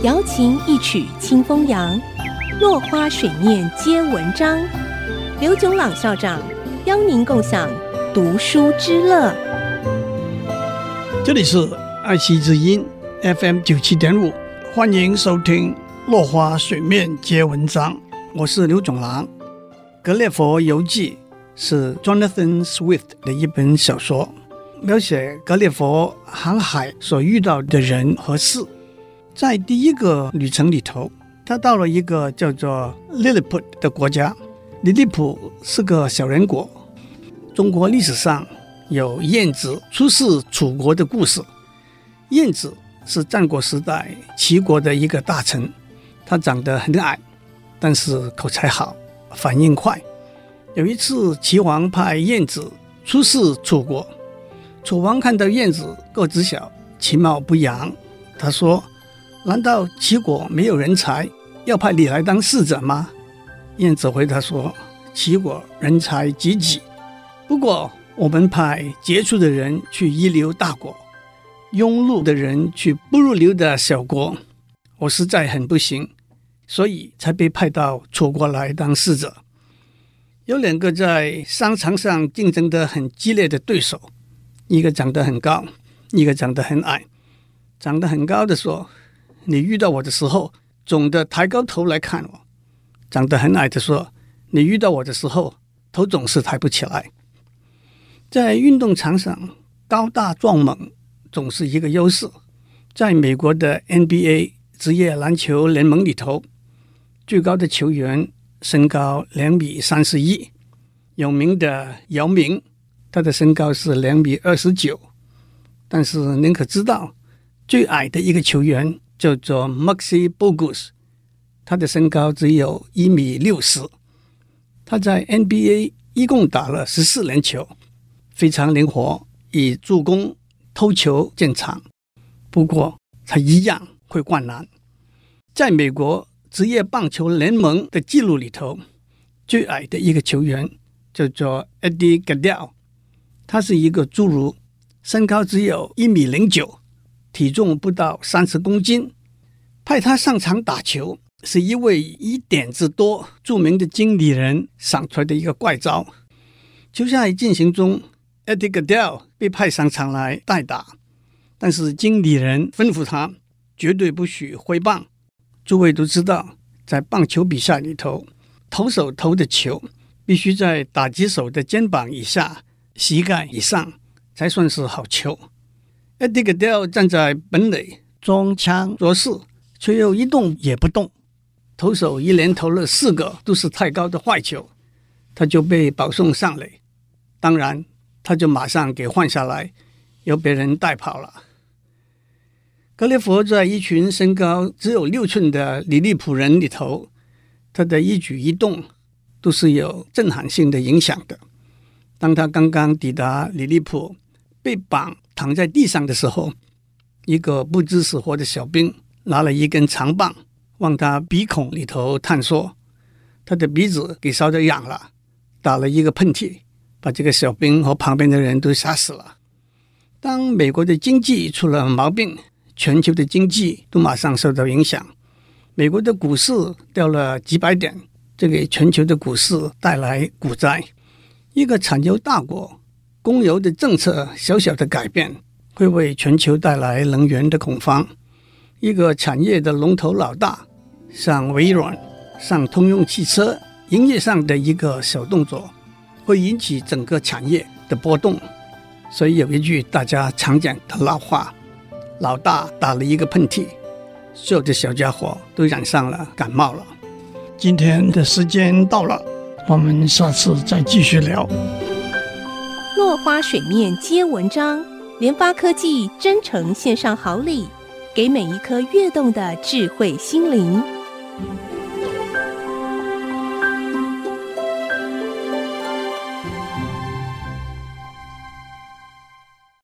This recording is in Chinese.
瑶琴一曲清风扬，落花水面皆文章。刘炯朗校长邀您共享读书之乐。这里是爱惜之音 FM 九七点五，欢迎收听《落花水面皆文章》，我是刘炯朗。《格列佛游记》是 Jonathan Swift 的一本小说，描写格列佛航海所遇到的人和事。在第一个旅程里头，他到了一个叫做利利浦的国家。利利浦是个小人国。中国历史上有晏子出使楚国的故事。晏子是战国时代齐国的一个大臣，他长得很矮，但是口才好，反应快。有一次，齐王派晏子出使楚国。楚王看到晏子个子小，其貌不扬，他说：“难道齐国没有人才，要派你来当使者吗？”晏子回答说：“齐国人才济济，不过我们派杰出的人去一流大国，庸碌的人去不入流的小国，我实在很不行，所以才被派到楚国来当使者。”有两个在商场上竞争得很激烈的对手。一个长得很高，一个长得很矮。长得很高的说：“你遇到我的时候，总得抬高头来看我。”长得很矮的说：“你遇到我的时候，头总是抬不起来。”在运动场上，高大壮猛总是一个优势。在美国的 NBA 职业篮球联盟里头，最高的球员身高两米三十一，有名的姚明。他的身高是两米二十九，但是您可知道，最矮的一个球员叫做 Maxi Bogus，他的身高只有一米六十。他在 NBA 一共打了十四年球，非常灵活，以助攻、偷球见长。不过他一样会灌篮。在美国职业棒球联盟的记录里头，最矮的一个球员叫做 Eddie Gaedel。他是一个侏儒，身高只有一米零九，体重不到三十公斤。派他上场打球，是一位以点子多著名的经理人想出来的一个怪招。球赛进行中，Eddie Gaedel 被派上场来代打，但是经理人吩咐他绝对不许挥棒。诸位都知道，在棒球比赛里头，投手投的球必须在打击手的肩膀以下。膝盖以上才算是好球。Eddie Gaedel 站在本垒装腔作势，却又一动也不动。投手一连投了四个都是太高的坏球，他就被保送上垒。当然，他就马上给换下来，由别人带跑了。格列佛在一群身高只有六寸的里利浦人里头，他的一举一动都是有震撼性的影响的。当他刚刚抵达利利浦，被绑躺在地上的时候，一个不知死活的小兵拿了一根长棒往他鼻孔里头探索，他的鼻子给烧着痒了，打了一个喷嚏，把这个小兵和旁边的人都吓死了。当美国的经济出了毛病，全球的经济都马上受到影响，美国的股市掉了几百点，这给全球的股市带来股灾。一个产油大国，供油的政策小小的改变，会为全球带来能源的恐慌。一个产业的龙头老大，像微软、像通用汽车，营业上的一个小动作，会引起整个产业的波动。所以有一句大家常讲的老话：“老大打了一个喷嚏，所有的小家伙都染上了感冒了。”今天的时间到了。我们下次再继续聊。落花水面皆文章，联发科技真诚献上好礼，给每一颗跃动的智慧心灵。